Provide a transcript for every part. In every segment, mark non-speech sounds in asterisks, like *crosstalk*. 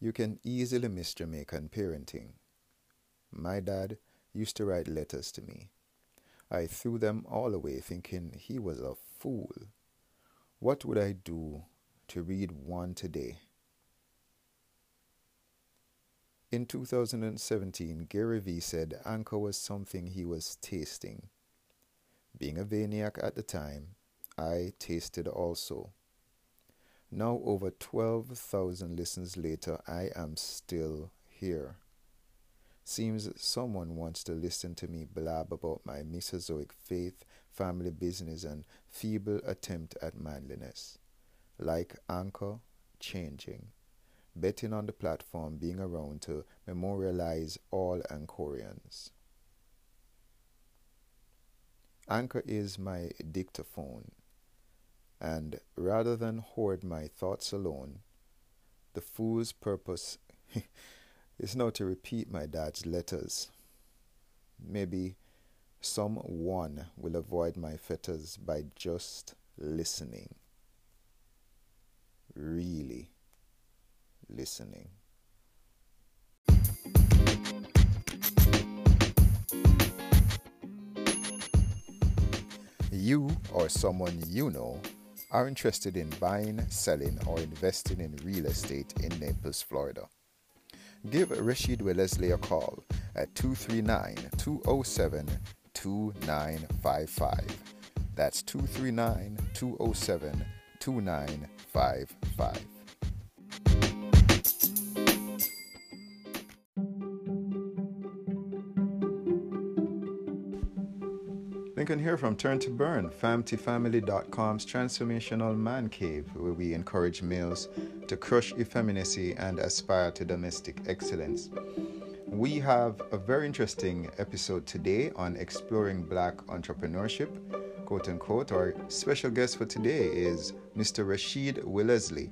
You can easily miss Jamaican parenting. My dad used to write letters to me. I threw them all away thinking he was a fool. What would I do to read one today? In 2017, Gary Vee said Anchor was something he was tasting. Being a Vayniac at the time, I tasted also. Now, over 12,000 listens later, I am still here. Seems someone wants to listen to me blab about my Mesozoic faith, family business, and feeble attempt at manliness. Like Anchor, changing. Betting on the platform being around to memorialize all Anchorians. Anchor is my dictaphone, and rather than hoard my thoughts alone, the fool's purpose *laughs* is now to repeat my dad's letters. Maybe someone will avoid my fetters by just listening. Really listening. You or someone you know are interested in buying, selling, or investing in real estate in Naples, Florida. Give Rashid Wellesley a call at 239 207 2955. That's 239 207 2955. Lincoln here from Turn to Burn, FamTFamily.com's transformational man cave, where we encourage males to crush effeminacy and aspire to domestic excellence. We have a very interesting episode today on exploring black entrepreneurship, quote unquote. Our special guest for today is Mr. Rashid Wellesley.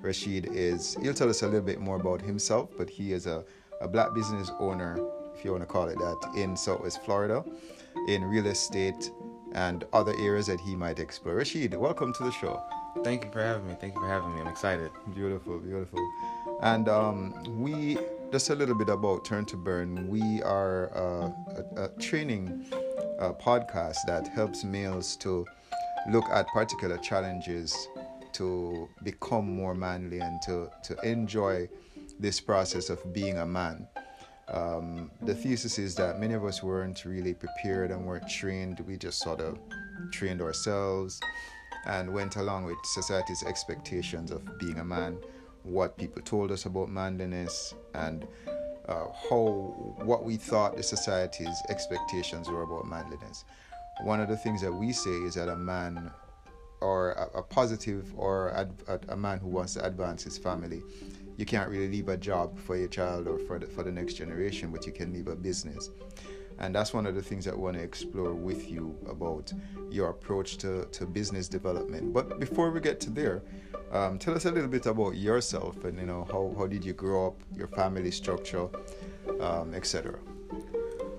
Rashid is, he'll tell us a little bit more about himself, but he is a, a black business owner, if you want to call it that, in Southwest Florida in real estate and other areas that he might explore. Rashid, welcome to the show. Thank you for having me. Thank you for having me. I'm excited. Beautiful, beautiful. And um, we, just a little bit about Turn to Burn, we are uh, a, a, training uh, podcast that helps males to look at particular challenges to become more manly and to, to enjoy this process of being a man. Um, the thesis is that many of us weren't really prepared and weren't trained. We just sort of trained ourselves and went along with society's expectations of being a man, what people told us about manliness, and uh, how what we thought the society's expectations were about manliness. One of the things that we say is that a man or a, a positive or a, a man who wants to advance his family you can't really leave a job for your child or for the, for the next generation, but you can leave a business. And that's one of the things that I want to explore with you about your approach to, to business development. But before we get to there, um, tell us a little bit about yourself and you know how, how did you grow up, your family structure, um, etc.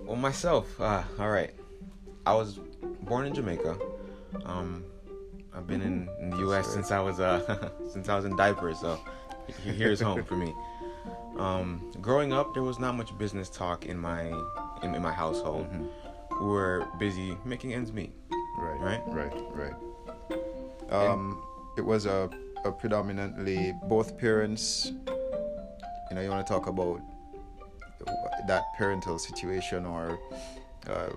Well, myself, uh, all right. I was born in Jamaica. Um, I've been in, in the U.S. since I was uh, *laughs* since I was in diapers, so here's home for me. Um, growing up, there was not much business talk in my in, in my household. Mm-hmm. We were busy making ends meet. Right. Right. Right. Right. Um, it was a, a predominantly both parents. You know, you want to talk about that parental situation or uh,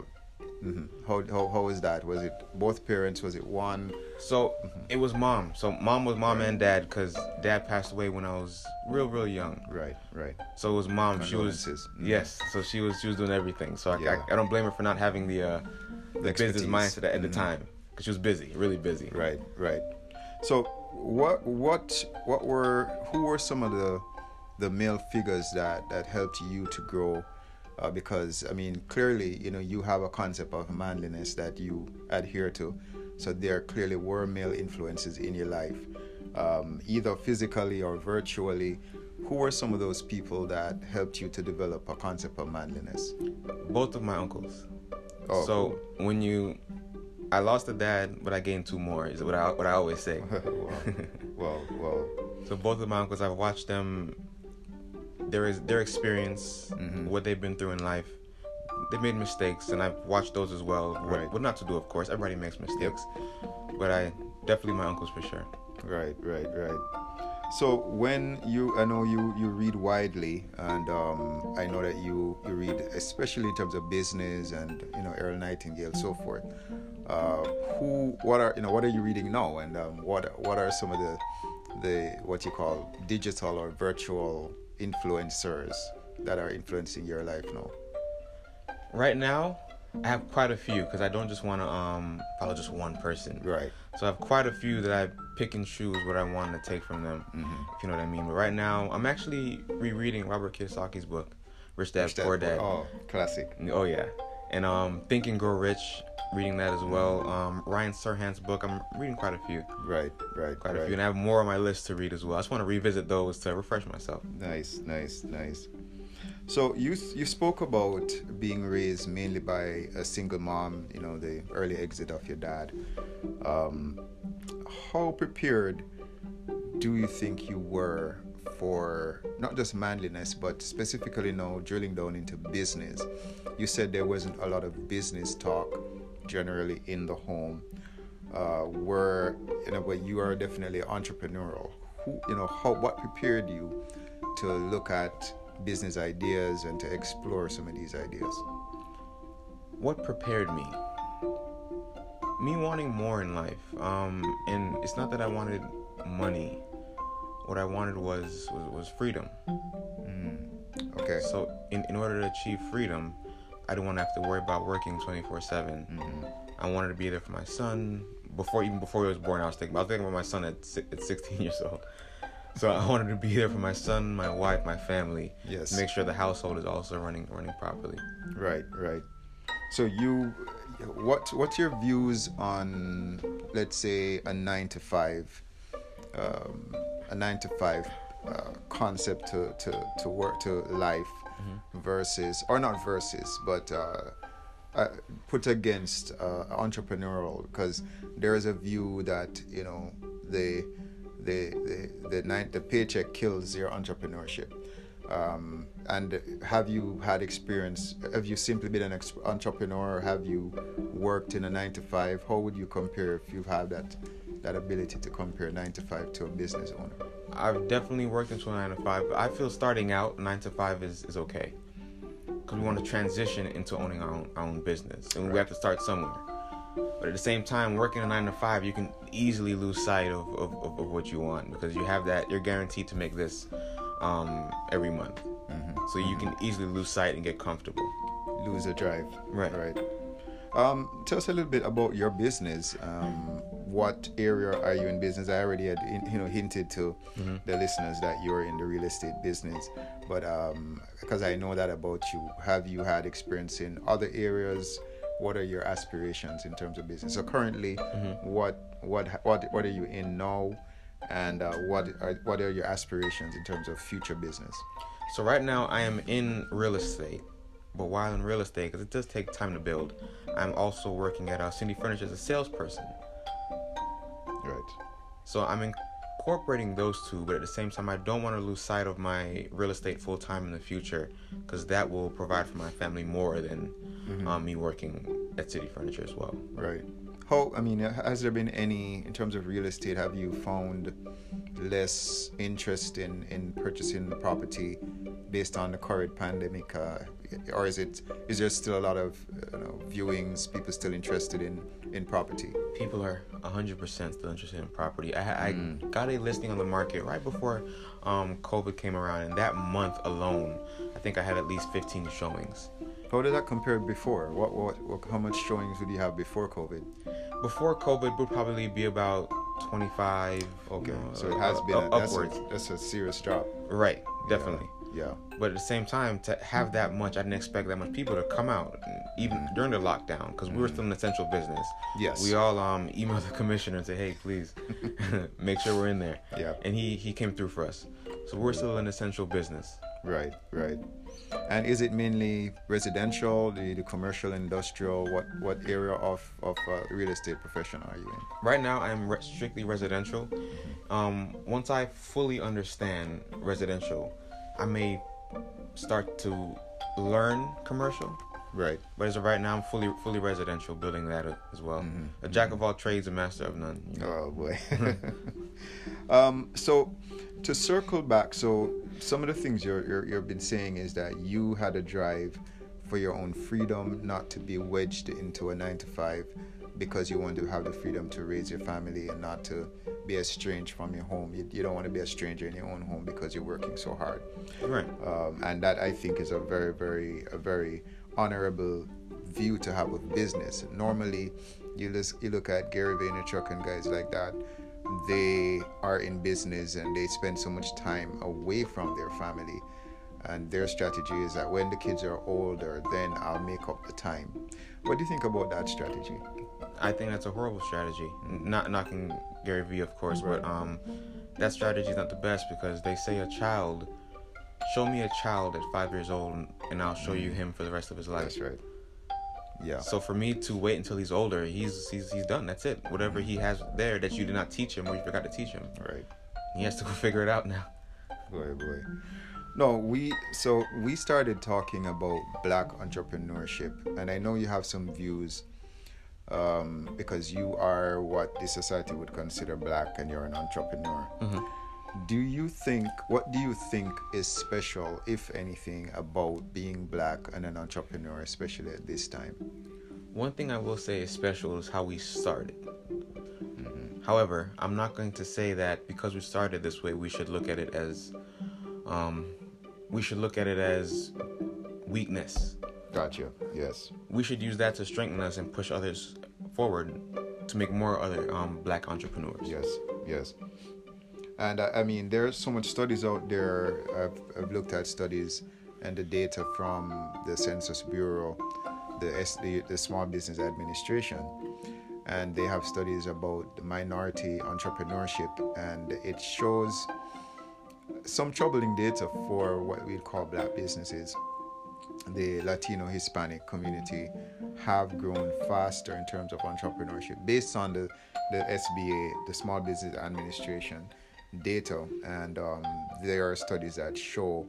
Mm-hmm. How, how how is that? Was it both parents? Was it one? So mm-hmm. it was mom. So mom was mom right. and dad because dad passed away when I was real real young. Right, right. So it was mom. She was mm-hmm. yes. So she was she was doing everything. So I, yeah. I, I, don't blame her for not having the uh, the, the business mindset at, mm-hmm. the time because she was busy, really busy. Right, right. So what what what were who were some of the the male figures that that helped you to grow? Uh, because I mean clearly you know you have a concept of manliness that you adhere to, so there clearly were male influences in your life, um, either physically or virtually. Who were some of those people that helped you to develop a concept of manliness? Both of my uncles. Oh, so when you I lost a dad, but I gained two more. Is what I what I always say. well, well, well. So both of my uncles, I've watched them their their experience, Mhm. what they've been through in life. They made mistakes, and I've watched those as well. What, Right. what not to do, of course. Everybody makes mistakes, but I definitely my uncles for sure. Right, right, right. So when you, I know you you read widely, and um, I know that you you read especially in terms of business and you know Earl Nightingale, so forth. Uh, who, what are you know what are you reading now, and um, what what are some of the the what you call digital or virtual influencers that are influencing your life now? Right now, I have quite a few because I don't just want to um follow just one person. Right. So I have quite a few that I pick and choose what I want to take from them, Mm-hmm. if you know what I mean. But right now, I'm actually rereading Robert Kiyosaki's book, Rich Dad Rich Dad Poor Dad. Oh, classic. Oh yeah, and um, Think and Grow Rich, reading that as well. Um, Ryan Serhant's book, I'm reading quite a few, Right, right, quite right. a few, and I have more on my list to read as well. I just want to revisit those to refresh myself. Nice, nice, nice. So you you spoke about being raised mainly by a single mom. You know the early exit of your dad. Um, how prepared do you think you were for not just manliness, but specifically now drilling down into business? You said there wasn't a lot of business talk generally in the home. Uh, where in a way you are definitely entrepreneurial. Who you know how what prepared you to look at business ideas and to explore some of these ideas. What prepared me? Me wanting more in life. Um, and it's not that I wanted money. What I wanted was was, was freedom. Okay. So in, in order to achieve freedom, I didn't want to have to worry about working 24 7. Mm-hmm. I wanted to be there for my son. Before even before he was born, I was thinking I was thinking about my son at, at 16 *laughs* years old. So I wanted to be there for my son, my wife, my family. Yes. Make sure the household is also running running properly. Right, right. So you, what what's your views on, let's say, a nine to five, um, a nine to five uh, concept to, to, to work to life versus, or not versus, but uh, uh, put against uh, entrepreneurial because there is a view that you know the the the the, night, the paycheck kills your entrepreneurship. Um, and have you had experience? Have you simply been an ex- entrepreneur? Have you worked in a nine to five? How would you compare if you have that that ability to compare nine to five to a business owner? I've definitely worked into a nine to five, but I feel starting out nine to five is, is okay. Because we want to transition into owning our own, our own business, and we have to start somewhere. But at the same time, working a nine to five, you can easily lose sight of, of, of, what you want because you have that, you're guaranteed to make this um, every month. So you can easily lose sight and get comfortable. Lose a drive. Right. Right. Um, tell us a little bit about your business. Um, what area are you in business? I already had you know hinted to the listeners that you're in the real estate business, but um, because I know that about you, have you had experience in other areas? What are your aspirations in terms of business? So currently, what what what what are you in now, and uh, what are what are your aspirations in terms of future business? So right now I am in real estate, but while in real estate, because it does take time to build, I'm also working at uh, City Furniture as a salesperson. Right. So I'm incorporating those two, but at the same time, I don't want to lose sight of my real estate full time in the future, because that will provide for my family more than um, me working at City Furniture as well. Right. How, I mean, has there been any, in terms of real estate, have you found less interest in, in purchasing the property based on the current pandemic? Uh, or is it, is there still a lot of, you know, viewings, people still interested in, in property? People are 100% still interested in property. I, I got a listing on the market right before um, COVID came around, and that month alone, I think I had at least 15 showings. How did that compare before? What, what, what, how much showings did you have before COVID? Before COVID would probably be about 25. Okay, uh, so it has been, a, that's, upwards. a, that's a serious drop. Right, definitely. Yeah. But at the same time, to have that much, I didn't expect that much people to come out, even during the lockdown, because we were still an essential business. Yes. We all um emailed the commissioner and said, "Hey, please, *laughs* *laughs* make sure we're in there." Yeah. And he he came through for us. So we're still an essential business. Right, right. And is it mainly residential, the, the commercial, industrial? What what area of of uh, real estate profession are you in? Right now, I'm re- strictly residential. Um, once I fully understand residential, I may start to learn commercial. Right. But as of right now, I'm fully fully residential, building that as well. Mhm. A jack of all trades, a master of none. you know. Oh boy. *laughs* *laughs* um, so to circle back, so some of the things you're, you're you've been saying is that you had a drive for your own freedom, not to be wedged into a nine to five, because you want to have the freedom to raise your family and not to be estranged from your home. You, you don't want to be a stranger in your own home because you're working so hard. Right. um, and that I think is a very, very, a very honorable view to have of business. Normally, you look, you look at Gary Vaynerchuk and guys like that. They are in business and they spend so much time away from their family. And their strategy is that when the kids are older, then I'll make up the time. What do you think about that strategy? I think that's a horrible strategy. Not knocking Gary Vee, of course, but um, that strategy is not the best because they say a child. Show me a child at five years old, and I'll show you him for the rest of his life. That's right. Yeah. So for me to wait until he's older, he's he's he's done. That's it. Whatever he has there that you did not teach him or you forgot to teach him, Right. he has to go *laughs* figure it out now. Boy, boy. No, we so we started talking about black entrepreneurship, and I know you have some views um, because you are what the society would consider black, and you're an entrepreneur. Mhm. Do you think what do you think is special, if anything, about being black and an entrepreneur, especially at this time? One thing I will say is special is how we started. However, I'm not going to say that because we started this way, we should look at it as, um, we should look at it as weakness. Gotcha. Yes. We should use that to strengthen us and push others forward to make more other um, black entrepreneurs. Yes, yes. And I, I mean, there's so much studies out there. I've, I've looked at studies and the data from the Census Bureau, the, S, the, the Small Business Administration, and they have studies about minority entrepreneurship, and it shows some troubling data for what we call black businesses. The Latino Hispanic community have grown faster in terms of entrepreneurship based on the, the SBA, the Small Business Administration data. And um, there are studies that show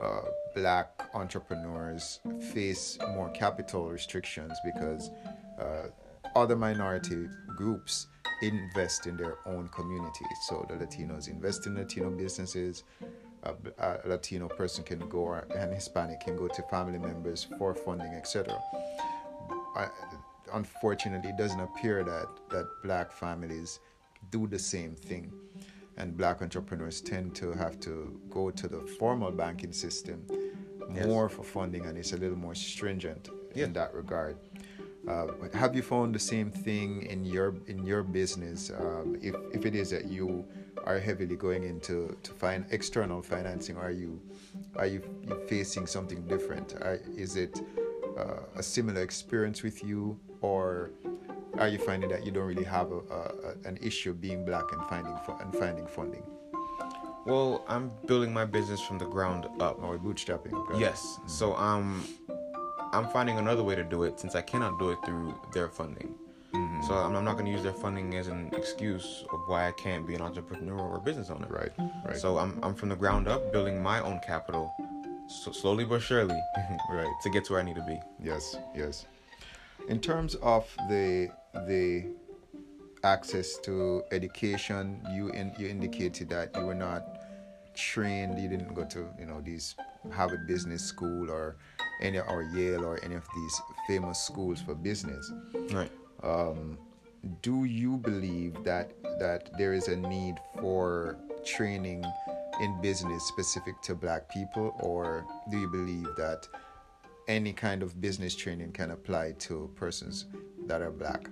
uh, black entrepreneurs face more capital restrictions because uh, other minority groups invest in their own communities. So the Latinos invest in Latino businesses. A, a Latino person can go, or an Hispanic can go to family members for funding, etc. Unfortunately, it doesn't appear that that black families do the same thing, and black entrepreneurs tend to have to go to the formal banking system Yes. more for funding, and it's a little more stringent Yeah. in that regard. Uh, have you found the same thing in your in your business? Um, if if it is that you are heavily going into to find external financing, are you are you, you facing something different? Are, is it uh, a similar experience with you, or are you finding that you don't really have a, a, a- an issue being black and finding and finding funding Well, I'm building my business from the ground up. or bootstrapping? okay? Yes. So um, I'm finding another way to do it since I cannot do it through their funding. So I'm, I'm not going to use their funding as an excuse of why I can't be an entrepreneur or a business owner. Right. Right. So I'm, I'm from the ground up building my own capital, so slowly but surely, *laughs* right. to get to where I need to be. Yes, yes. In terms of the the access to education, you in, you indicated that you were not trained. You didn't go to you know these Harvard Business School or any or Yale or any of these famous schools for business. Right. Um, do you believe that that there is a need for training in business specific to black people or do you believe that any kind of business training can apply to persons that are black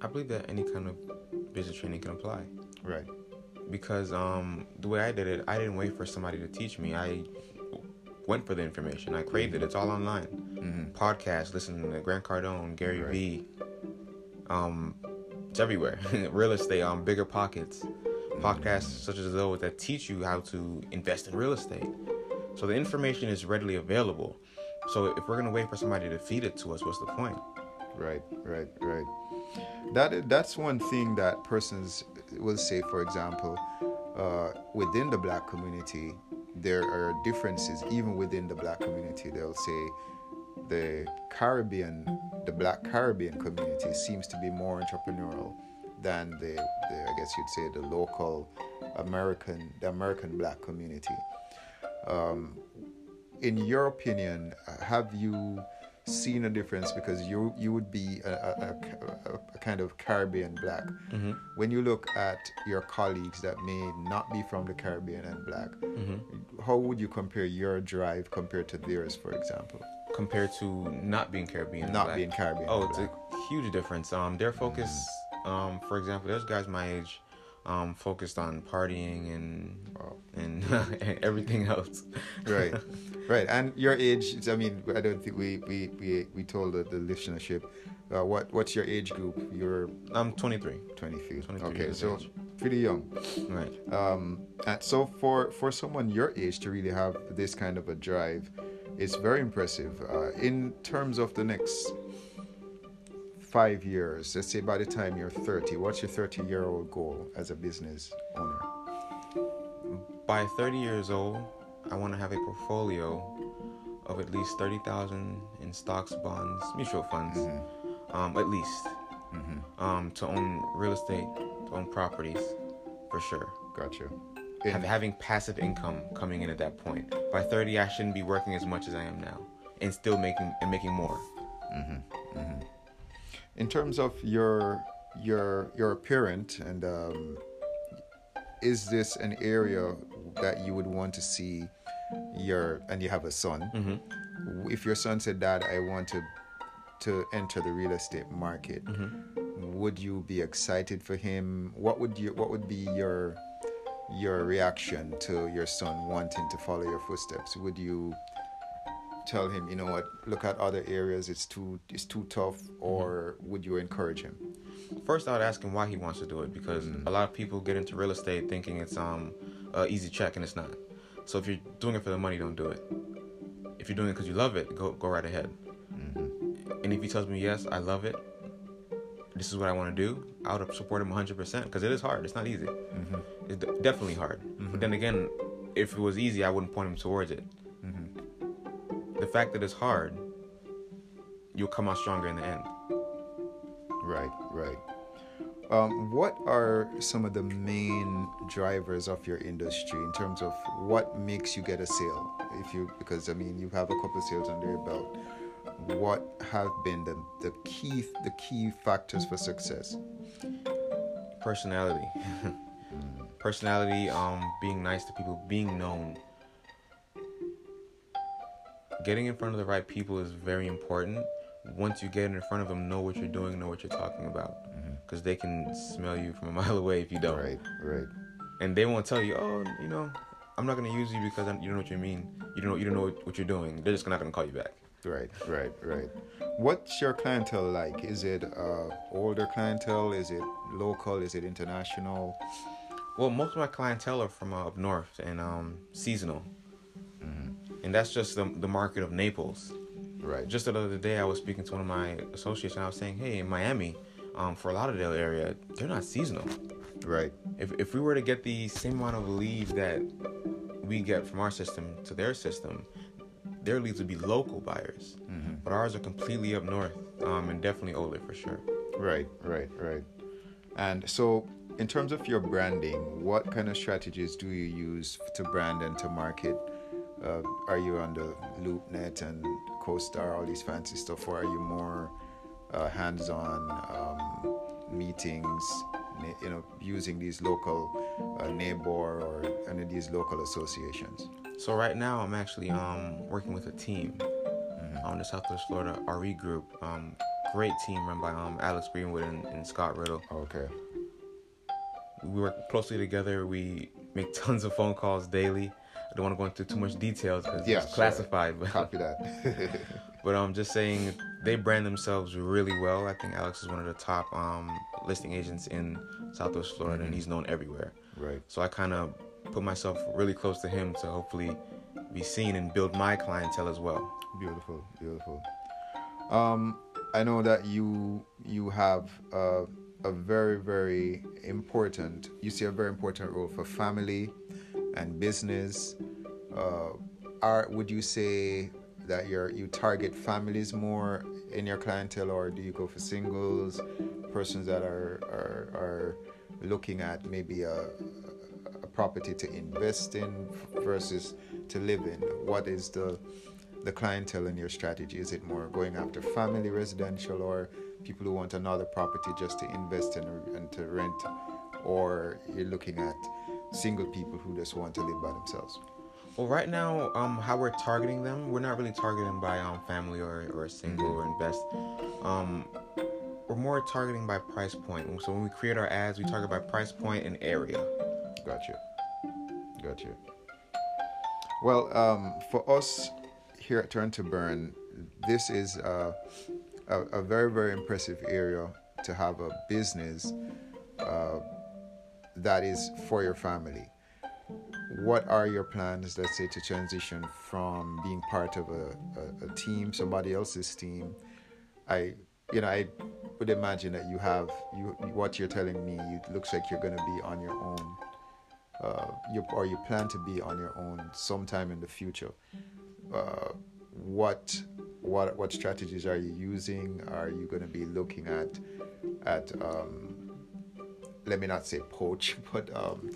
I believe that any kind of business training can apply. right because um the way I did it, I didn't wait for somebody to teach me. I went for the information. I craved it. It's all online. mm-hmm. Podcasts, listening to Grant Cardone, Gary Right. Vee. Um, it's everywhere. *laughs* real estate, um, bigger pockets. Podcasts such as those that teach you how to invest in real estate. So the information is readily available. So if we're gonna wait for somebody to feed it to us, what's the point? right right right that that's one thing that persons will say for example uh, within the black community there are differences even within the black community. They'll say the Caribbean, the black Caribbean community seems to be more entrepreneurial than the, the I guess you'd say the local American, the American black community. Um, in your opinion, have you seen a difference because you you would be a, a, a, a kind of Caribbean black. Mm-hmm. When you look at your colleagues that may not be from the Caribbean and black, Mm-hmm. How would you compare your drive compared to theirs, for example? Compared to not being Caribbean, Not black. being Caribbean. Oh, it's black. a huge difference. Um, their focus, um, for example, there's guys my age, um, focused on partying and Wow. *laughs* and everything else. right *laughs* right and your age i mean i don't think we we we, we told the, the listenership uh, what what's your age group you're I'm 23. 23 23 okay so age. Pretty young. Right. um and so for for someone your age to really have this kind of a drive it's very impressive. Uh, in terms of the next five years let's say by the time you're 30 what's your 30 year old goal as a business owner? By 30 years old, I want to have a portfolio of at least 30,000 in stocks, bonds, mutual funds, um, at least, um, to own real estate, own properties, for sure. gotcha Have, In- having passive income coming in at that point. By 30, I shouldn't be working as much as I am now, and still making and making more. in terms of your your your appearance and um, is this an area that you would want to see your and you have a son Mm-hmm. if your son said dad i want to to enter the real estate market Mm-hmm. Would you be excited for him what would you what would be your your reaction to your son wanting to follow your footsteps would you tell him you know what look at other areas it's too it's too tough or would you encourage him First, I would ask him why he wants to do it because a lot of people get into real estate thinking it's um a easy check and it's not. So if you're doing it for the money, don't do it. If you're doing it because you love it, go go right ahead. And if he tells me yes, I love it, this is what I want to do, I would support him 100% because it is hard. It's not easy. Mm-hmm. It's de- definitely hard. But then mm-hmm. again, if it was easy, I wouldn't point him towards it. Mm-hmm. The fact that it's hard, you'll come out stronger in the end. Right, right. Um, what are some of the main drivers of your industry in terms of what makes you get a sale? If you, because I mean, you have a couple of sales under your belt. What have been the, the key the key factors for success? personality. *laughs* Personality um being nice to people being known. Getting in front of the right people is very important. Once you get in front of them know what you're doing know what you're talking about. Because they can smell you from a *laughs* mile away if you don't. Right, right. and they won't tell you oh you know i'm not going to use you because I'm, you don't know what you mean. You don't know you don't know what you're doing. They're just not going to call you back Right, right, right. What's your clientele like? Is it uh, older clientele? Is it local? Is it international? Well, most of my clientele are from uh, up north and um, seasonal, and that's just the, the market of Naples. Right. Just the other day, I was speaking to one of my associates, and I was saying, "Hey, in Miami, um, for a Lauderdale area, they're not seasonal. Right. If if we were to get the same amount of leads that we get from our system to their system, their leads would be local buyers. But ours are completely up north, um, and definitely older for sure. Right, right, right. And so, in terms of your branding, what kind of strategies do you use to brand and to market? Uh, are you on the LoopNet and CoStar, all these fancy stuff, or are you more uh, hands-on um, meetings? You know, using these local uh, neighbor or any of these local associations. So right now, I'm actually um, working with a team on the Southwest Florida RE group. Um, great team run by um, Alex Greenwood and, and Scott Riddle. Okay. We work closely together. We make *laughs* tons of phone calls daily. I don't want to go into too much details because Yeah, it's sure. classified. But Copy that. *laughs* *laughs* but I'm just saying they brand themselves really well. I think Alex is one of the top um, listing agents in Southwest Florida, and he's known everywhere. right. So I kind of put myself really close to him to hopefully be seen and build my clientele as well. Beautiful, beautiful. Um, I know that you you have uh, a very very important. You see a very important role for family and business. uh, are would you say that you're you target families more in your clientele, or do you go for singles, persons that are are, are looking at maybe a, a property to invest in versus to live in? What is the the clientele in your strategy? Is it more going after family residential or people who want another property just to invest in and to rent, or you're looking at single people who just want to live by themselves? Well, right now, um, how we're targeting them, we're not really targeting by um family or or single or invest. Um, we're more targeting by price point. So when we create our ads, we target by price point and area. Gotcha. Gotcha. Well, um, for us here at Turn to Burn, this is uh, a, a, very, very impressive area to have a business uh, that is for your family what are your plans, let's say, to transition from being part of a, a, a, team, somebody else's team? I, you know, I would imagine that you have you what you're telling me. It looks like you're going to be on your own, uh, you, or you plan to be on your own sometime in the future. Uh, what what what strategies are you using? Are you going to be looking at at um, let me not say poach, *laughs* but um,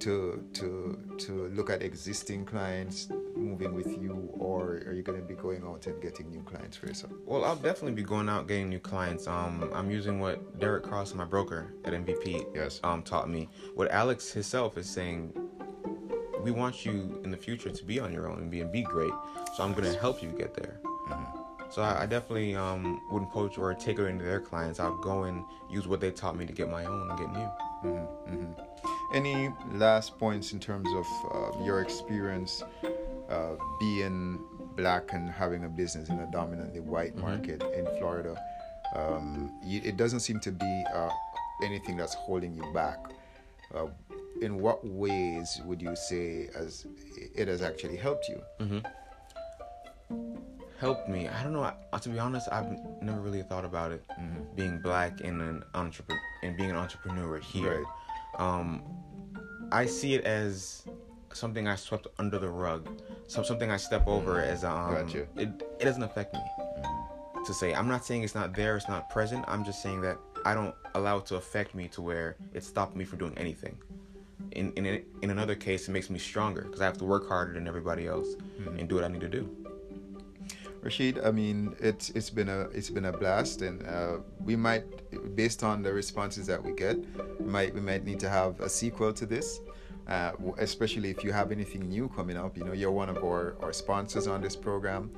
to to to look at existing clients moving with you, or are you going to be going out and getting new clients for yourself? Well, I'll definitely be going out getting new clients. Um, I'm using what Derek Cross, my broker at MVP, yes, um, taught me. What Alex himself is saying. We want you in the future to be on your own and be and be great. So I'm going to help you get there. Mm-hmm. So I, I definitely um, wouldn't poach or take her into their clients. I'll go and use what they taught me to get my own and get new. Mm-hmm, mm-hmm. Any last points in terms of uh, your experience uh, being black and having a business in a dominantly white mm-hmm. market in Florida? Um, you, it doesn't seem to be uh, anything that's holding you back. Uh, in what ways would you say as it has actually helped you? Mm-hmm helped me. I don't know. I, to be honest, I've never really thought about it. Mm-hmm. Being black and an entrepreneur and being an entrepreneur here, right. um, I see it as something I swept under the rug. So something I step over mm-hmm. as um, gotcha. it it doesn't affect me. Mm-hmm. To say I'm not saying it's not there, it's not present. I'm just saying that I don't allow it to affect me to where it stopped me from doing anything. In in in another case, it makes me stronger because I have to work harder than everybody else mm-hmm. and do what I need to do. Rashid, I mean, it's it's been a it's been a blast, and uh, we might, based on the responses that we get, might we might need to have a sequel to this. Uh, especially if you have anything new coming up, you know, you're one of our, our sponsors on this program.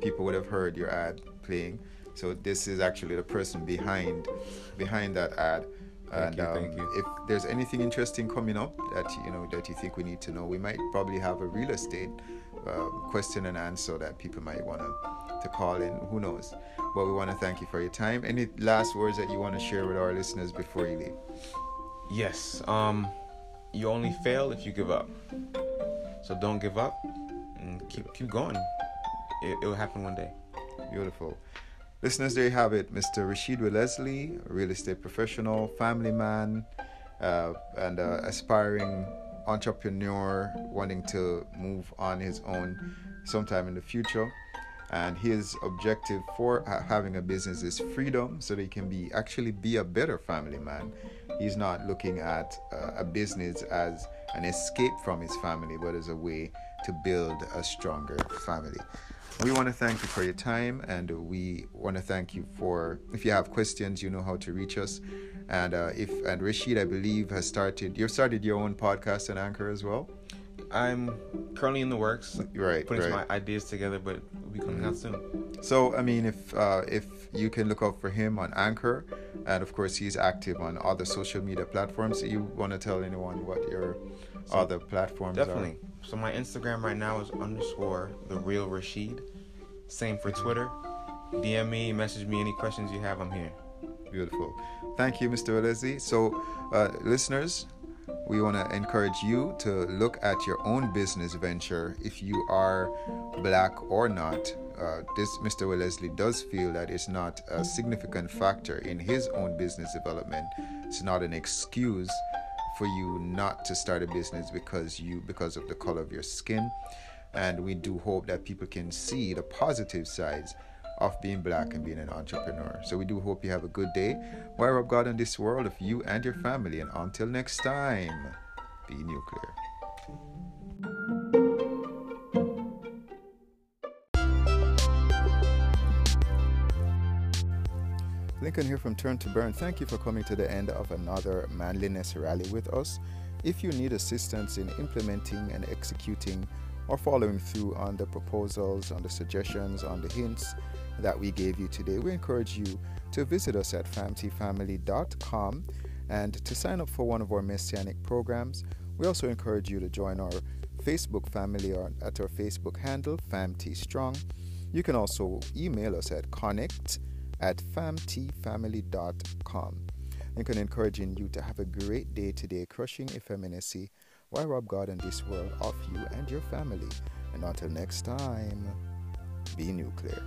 People would have heard your ad playing, so this is actually the person behind behind that ad. Thank and you, um, if there's anything interesting coming up that you know that you think we need to know, we might probably have a real estate um, question and answer that people might want to to call in. Who knows? But we want to thank you for your time. Any last words that you want to share with our listeners before you leave? Yes. Um, you only fail if you give up. So don't give up and keep keep going. It, it will happen one day. Beautiful. Listeners, there you have it. Mr. Rashid Wellesley, real estate professional, family man, uh, and uh, aspiring entrepreneur wanting to move on his own sometime in the future. And his objective for having a business is freedom, so that he can be actually be a better family man. He's not looking at uh, a business as an escape from his family, but as a way to build a stronger family. We want to thank you for your time, and we want to thank you for. If you have questions, you know how to reach us. And uh, if and Rashid, I believe, has started. You've started your own podcast and Anchor as well. I'm currently in the works, right? Putting right. some ideas together, but we'll be coming mm-hmm. out soon. So, I mean, if uh, if you can look out for him on Anchor, and of course he's active on other social media platforms. So you want to tell anyone what your so other platforms definitely. are? So my Instagram right now is underscore the real Rashid. Same for Twitter. DM me, message me any questions you have. I'm here. Beautiful. Thank you, Mr. Alesi. So, uh, listeners, we want to encourage you to look at your own business venture if you are black or not. Uh, this Mr. Wellesley does feel that it's not a significant factor in his own business development. It's not an excuse for you not to start a business because you because of the color of your skin. And we do hope that people can see the positive sides of being black and being an entrepreneur. So we do hope you have a good day. Wire up God in this world of you and your family. And until next time, be nuclear. Lincoln here from Turn to Burn. Thank you for coming to the end of another manliness rally with us. If you need assistance in implementing and executing or following through on the proposals, on the suggestions, on the hints that we gave you today, we encourage you to visit us at famtfamily.com and to sign up for one of our messianic programs. We also encourage you to join our Facebook family or at our Facebook handle, FamTStrong. You can also email us at connect at famtfamily.com. Lincoln encouraging you to have a great day today, crushing effeminacy why Rob God and this world of you and your family. And until next time, be nuclear.